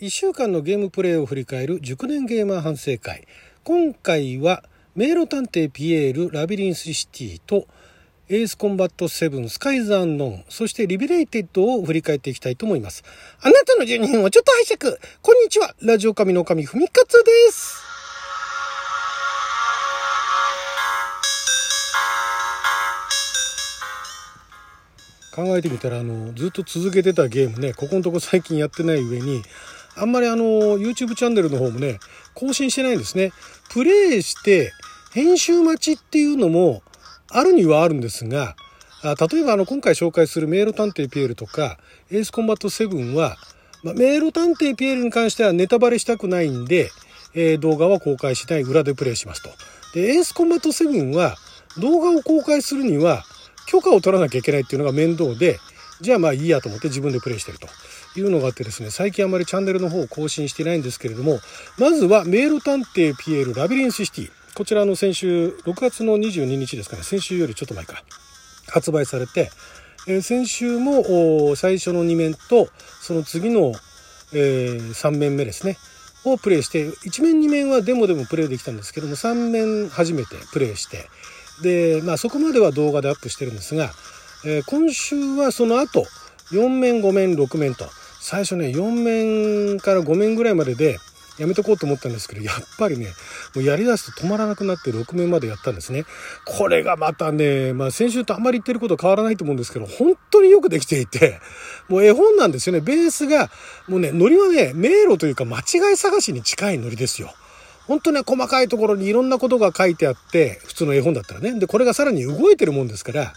1週間のゲームプレイを振り返る熟年ゲーマー反省会。今回は迷路探偵ピエールラビリンスシティとエースコンバット7スカイズアンノンそしてリベレイテッドを振り返っていきたいと思います。あなたの12分をちょっと拝借。こんにちは。ラジオ神の神ふみかつです。考えてみたらあのずっと続けてたゲームねここのとこ最近やってない上にあんまりあの YouTube チャンネルの方もね更新してないんですねプレイして編集待ちっていうのもあるにはあるんですがあ例えばあの今回紹介する「迷路探偵ピエール」とか「エースコンバット7は」まあ、迷路探偵ピエールに関してはネタバレしたくないんで、えー、動画は公開しない裏でプレイしますと。でエースコンバット7は動画を公開するには許可を取らなきゃいけないっていうのが面倒でじゃあまあいいやと思って自分でプレイしてるというのがあってですね最近あまりチャンネルの方を更新してないんですけれどもまずは迷路探偵ピエールラビリンスシティ。こちらの先週6月の22日ですかね。先週よりちょっと前か。発売されて、えー、先週も最初の2面とその次の、えー、3面目ですね。をプレイして1面2面はデモでもプレイできたんですけども3面初めてプレイしてで、まあ、そこまでは動画でアップしてるんですが、えー、今週はその後4面5面6面と最初ね4面から5面ぐらいまででやめとこうと思ったんですけどやっぱりねもうやりだすと止まらなくなって6面までやったんですね。これがまたね、まあ、先週とあんまり言ってること変わらないと思うんですけど本当によくできていてもう絵本なんですよね。ベースがもうねノリはね迷路というか間違い探しに近いノリですよ。本当ね、細かいところにいろんなことが書いてあって、普通の絵本だったらね。で、これがさらに動いてるもんですから、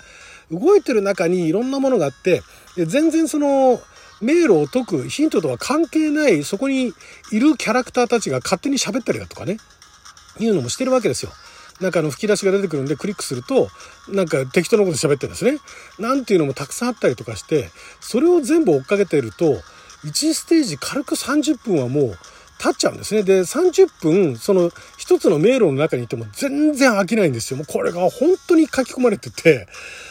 動いてる中にいろんなものがあって、で全然その、迷路を解くヒントとは関係ない、そこにいるキャラクターたちが勝手に喋ったりだとかね、いうのもしてるわけですよ。なんかあの吹き出しが出てくるんでクリックすると、なんか適当なこと喋ってるんですね。なんていうのもたくさんあったりとかして、それを全部追っかけてると、1ステージ軽く30分はもう経っちゃうんですね。で、30分、その一つの迷路の中にいても全然飽きないんですよ。もうこれが本当に書き込まれてて、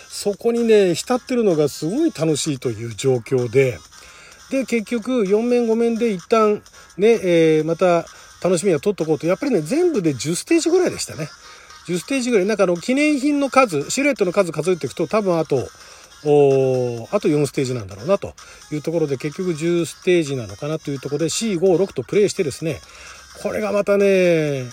そこにね、浸ってるのがすごい楽しいという状況で、で、結局4面5面で一旦ね、えー、また楽しみは取っとこうと、やっぱりね、全部で10ステージぐらいでしたね。10ステージぐらい。なんかあの、記念品の数、シルエットの数数えていくと多分あと、おあと4ステージなんだろうなというところで結局10ステージなのかなというところで C56 とプレイしてですねこれがまたね、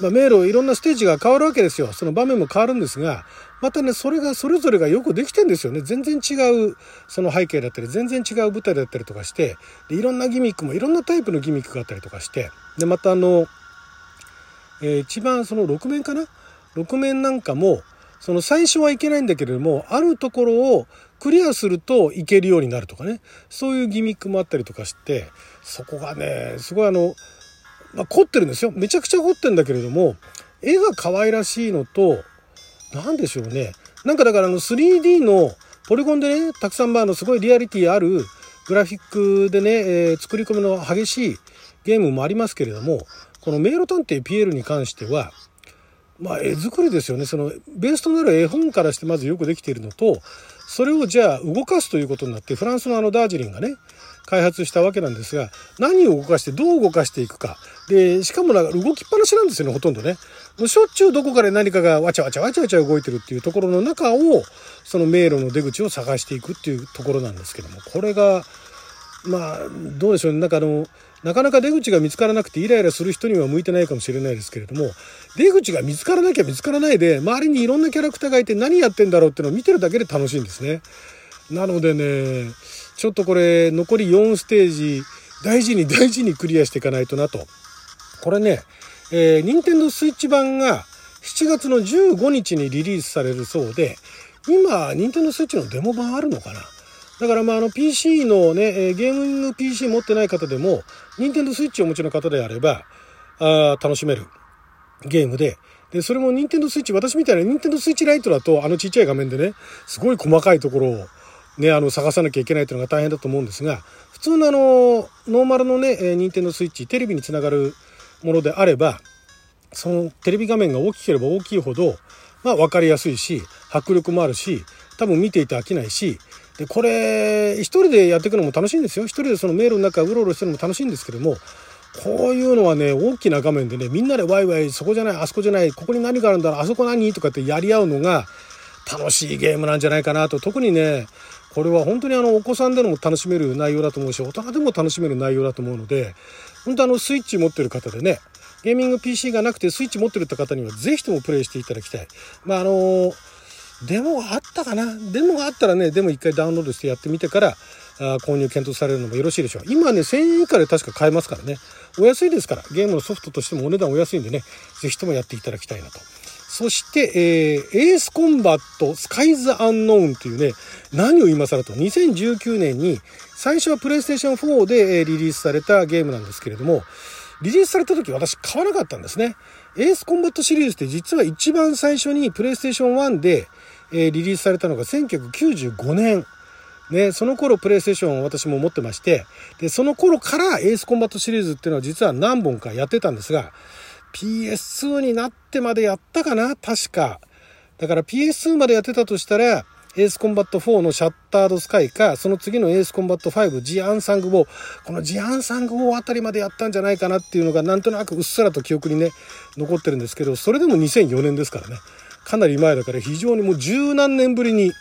まあ、迷路いろんなステージが変わるわけですよ。その場面も変わるんですがまたねそれがそれぞれがよくできてんですよね。全然違うその背景だったり全然違う舞台だったりとかしてでいろんなギミックもいろんなタイプのギミックがあったりとかしてでまたあの、えー、一番その6面かな？6面なんかもその最初はいけないんだけれどもあるところをクリアするといけるようになるとかね。そういうギミックもあったりとかしてそこがねすごいあの、まあ、凝ってるんですよ。めちゃくちゃ凝ってるんだけれども絵が可愛らしいのと何でしょうね。なんかだからあの 3D のポリゴンでねたくさんまあのすごいリアリティあるグラフィックでね、えー、作り込みの激しいゲームもありますけれどもこの「迷路探偵ピエール」に関してはまあ絵作りですよね。そのベースとなる絵本からしてまずよくできているのとそれをじゃあ動かすということになってフランスのあのダージリンがね開発したわけなんですが何を動かしてどう動かしていくか。でしかもなんか動きっぱなしなんですよねほとんどね。しょっちゅうどこかで何かがわちゃわちゃわちゃわちゃ動いてるっていうところの中をその迷路の出口を探していくっていうところなんですけどもこれがまあどうでしょうねなんかあのなかなか出口が見つからなくてイライラする人には向いてないかもしれないですけれども出口が見つからなきゃ見つからないで周りにいろんなキャラクターがいて何やってんだろうっていうのを見てるだけで楽しいんですね。なのでねちょっとこれ残り4ステージ大事に大事にクリアしていかないとなと。これね、えー、任天堂スイッチ版が7月の15日にリリースされるそうで今任天堂スイッチのデモ版あるのかな？だからまああの PC のね、えゲーミング PC 持ってない方でも、任天堂 switch をお持ちの方であれば、あ楽しめるゲームで、で、それも任天堂 switch、私みたいな任天堂 switch ライトだと、あのちっちゃい画面でね、すごい細かいところをね、あの探さなきゃいけないというのが大変だと思うんですが、普通のあの、ノーマルのね、任天堂 switch、テレビにつながるものであれば、そのテレビ画面が大きければ大きいほど、まあ分かりやすいし、迫力もあるし、多分見ていて飽きないし、で、これ、一人でやっていくのも楽しいんですよ。一人でその迷路の中うろうろしてるのも楽しいんですけども、こういうのはね、大きな画面でね、みんなでワイワイ、そこじゃない、あそこじゃない、ここに何があるんだろう、あそこ何とかってやり合うのが楽しいゲームなんじゃないかなと。特にね、これは本当にあの、お子さんでも楽しめる内容だと思うし、大人でも楽しめる内容だと思うので、本当あの、スイッチ持ってる方でね、ゲーミング PC がなくてスイッチ持ってるって方にはぜひともプレイしていただきたい。まあ、あのーデモがあったかなデモがあったらね、デモ一回ダウンロードしてやってみてから、あ購入検討されるのもよろしいでしょう。今ね、1000円以下で確か買えますからね。お安いですから、ゲームのソフトとしてもお値段お安いんでね、ぜひともやっていただきたいなと。そして、えー、エースコンバットスカイズアンノーンっていうね、何を今更と、2019年に最初はプレイステーション4でリリースされたゲームなんですけれども、リリースされた時私買わなかったんですね。エースコンバットシリーズって実は一番最初にプレイステーション1で、えー、リリースされたのが1995年。ね、その頃プレイステーションを私も持ってまして、で、その頃からエースコンバットシリーズっていうのは実は何本かやってたんですが、PS2 になってまでやったかな確か。だから PS2 までやってたとしたら、エースコンバット4のシャッタードスカイか、その次のエースコンバット5、ジアンサングウォー、このジアンサングウォーあたりまでやったんじゃないかなっていうのがなんとなくうっすらと記憶にね、残ってるんですけど、それでも2004年ですからね。かなり前だから非常にもう十何年ぶりに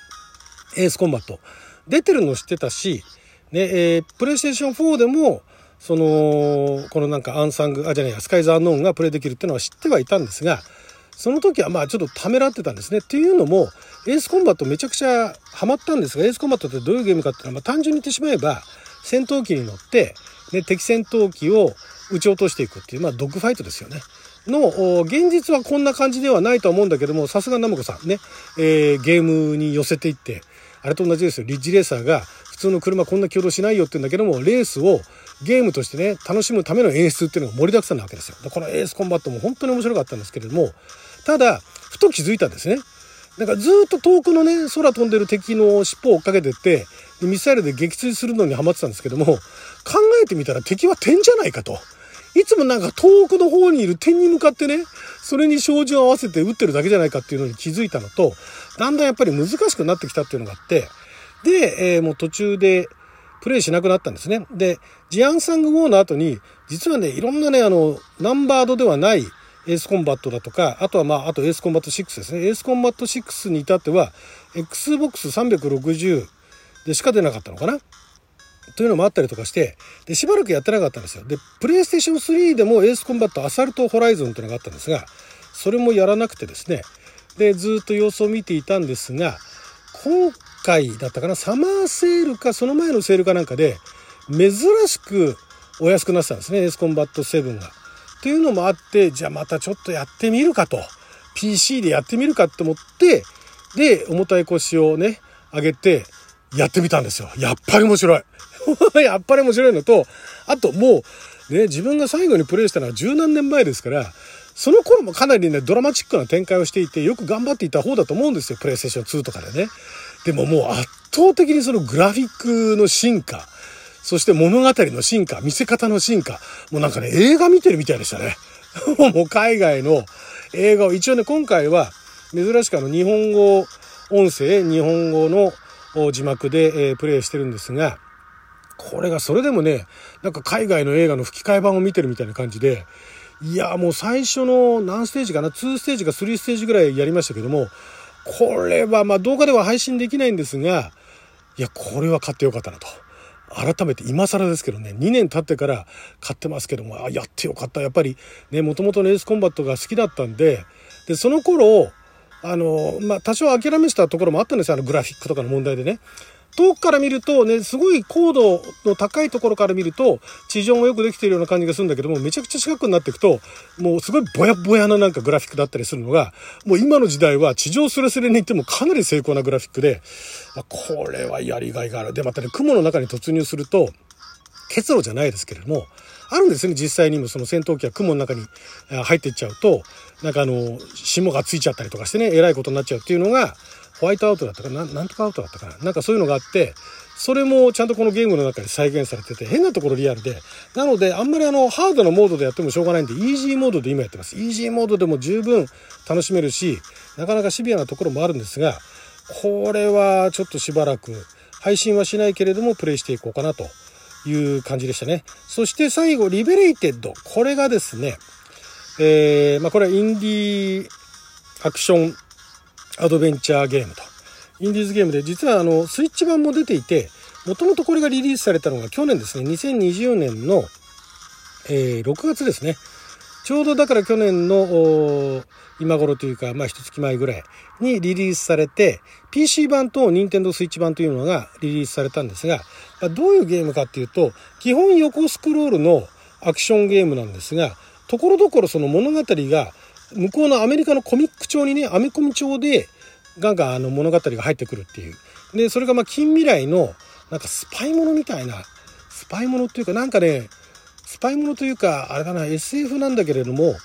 エースコンバット出てるの知ってたし、ね、えー、プレイステーション4でも、その、このなんかアンサング、あ、じゃないや、スカイズアンノーンがプレイできるっていうのは知ってはいたんですが、その時はまあちょっとためらってたんですね。っていうのも、エースコンバットめちゃくちゃハマったんですが、エースコンバットってどういうゲームかっていうのは、まあ単純に言ってしまえば、戦闘機に乗って、ね、敵戦闘機を撃ち落としていくっていう、まあドッグファイトですよね。の、現実はこんな感じではないとは思うんだけども、さすがナムコさんね、えー、ゲームに寄せていって、あれと同じですよ。リッジレーサーが普通の車こんな挙動しないよって言うんだけども、レースをゲームとしてね、楽しむための演出っていうのが盛りだくさんなわけですよ。このエースコンバットも本当に面白かったんですけれども、ただ、ふと気づいたんですね。なんかずっと遠くのね、空飛んでる敵の尻尾を追っかけてって、ミサイルで撃墜するのにハマってたんですけども、考えてみたら敵は点じゃないかと。いつもなんか遠くの方にいる点に向かってね、それに照準を合わせて撃ってるだけじゃないかっていうのに気づいたのと、だんだんやっぱり難しくなってきたっていうのがあって、で、えー、もう途中でプレイしなくなったんですね。で、ジアンサングウォーの後に、実はね、いろんなね、あの、ナンバードではないエースコンバットだとか、あとはまあ、あとエースコンバット6ですね。エースコンバット6に至っては、Xbox 360でしか出なかったのかなというのもあったりとかして、で、しばらくやってなかったんですよ。で、プレイステーション3でもエースコンバットアサルトホライゾンというのがあったんですが、それもやらなくてですね、で、ずっと様子を見ていたんですが、今回だったかな、サマーセールか、その前のセールかなんかで、珍しくお安くなってたんですね、エースコンバット7が。というのもあって、じゃあまたちょっとやってみるかと。PC でやってみるかと思って、で、重たい腰をね、上げて、やってみたんですよ。やっぱり面白い。やっぱり面白いのと、あともう、ね、自分が最後にプレイしたのは十何年前ですから、その頃もかなりね、ドラマチックな展開をしていて、よく頑張っていた方だと思うんですよ、プレイステーション2とかでね。でももう圧倒的にそのグラフィックの進化、そして物語の進化、見せ方の進化、もうなんかね、映画見てるみたいでしたね。もう海外の映画を、一応ね、今回は珍しくあの日本語音声、日本語の字幕で、えー、プレイしてるんですが、これがそれでもね、なんか海外の映画の吹き替え版を見てるみたいな感じで、いや、もう最初の何ステージかな、2ステージか3ステージぐらいやりましたけども、これはまあ動画では配信できないんですが、いや、これは買ってよかったなと。改めて今更ですけどね、2年経ってから買ってますけども、あ、やってよかった。やっぱりね、もともとのエースコンバットが好きだったんで、で、その頃、あの、まあ、多少諦めしたところもあったんですよ。あの、グラフィックとかの問題でね。遠くから見るとね、すごい高度の高いところから見ると、地上もよくできているような感じがするんだけども、めちゃくちゃ近くになっていくと、もうすごいぼやぼやななんかグラフィックだったりするのが、もう今の時代は地上スレスレに行ってもかなり精巧なグラフィックで、これはやりがいがある。で、またね、雲の中に突入すると、結露じゃないですけれども、あるんですね、実際にもその戦闘機が雲の中に入っていっちゃうと、なんかあの、霜がついちゃったりとかしてね、えらいことになっちゃうっていうのが、ホワイトアウトだったかな、なんとかアウトだったかな？なんかそういうのがあって、それもちゃんとこのゲームの中で再現されてて、変なところリアルで、なのであんまりあの、ハードなモードでやってもしょうがないんで、イージーモードで今やってます。イージーモードでも十分楽しめるし、なかなかシビアなところもあるんですが、これはちょっとしばらく配信はしないけれどもプレイしていこうかなという感じでしたね。そして最後、リベレイテッド。これがですね、えー、まあこれはインディーアクションアドベンチャーゲームと。インディーズゲームで、実はあの、スイッチ版も出ていて、もともとこれがリリースされたのが去年ですね、2020年の、えー、6月ですね。ちょうどだから去年の今頃というか、まあ一月前ぐらいにリリースされて、PC 版と Nintendo Switch 版というのがリリースされたんですが、ま、どういうゲームかっていうと、基本横スクロールのアクションゲームなんですが、ところどころその物語が向こうのアメリカのコミック調にね、アメコミ調でガンガンあの物語が入ってくるっていう。で、それがまあ近未来のなんかスパイものみたいな、スパイものっていうかなんかね、スパイものというか、あれだな、SF なんだけれども、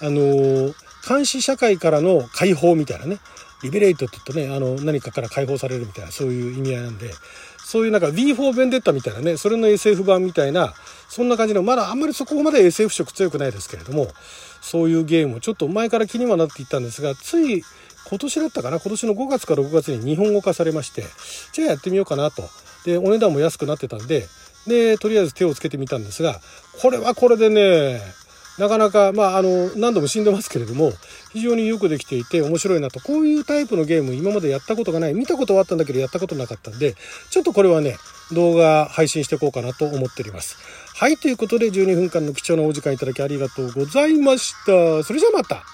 あのー、監視社会からの解放みたいなね、リベレイトって言うとね、あの、何かから解放されるみたいな、そういう意味合いなんで、そういうなんか V4 ベンデッタみたいなね、それの SF 版みたいな、そんな感じの、まだあんまりそこまで SF 色強くないですけれども、そういうゲームをちょっと前から気にはなっていったんですが、つい今年だったかな今年の5月から6月に日本語化されまして、じゃあやってみようかなと。で、お値段も安くなってたんで、で、とりあえず手をつけてみたんですが、これはこれでね、なかなか、まあ、あの、何度も死んでますけれども、非常によくできていて面白いなと。こういうタイプのゲーム今までやったことがない。見たことはあったんだけどやったことなかったんで、ちょっとこれはね、動画配信していこうかなと思っております。はい、ということで12分間の貴重なお時間いただきありがとうございました。それじゃあまた。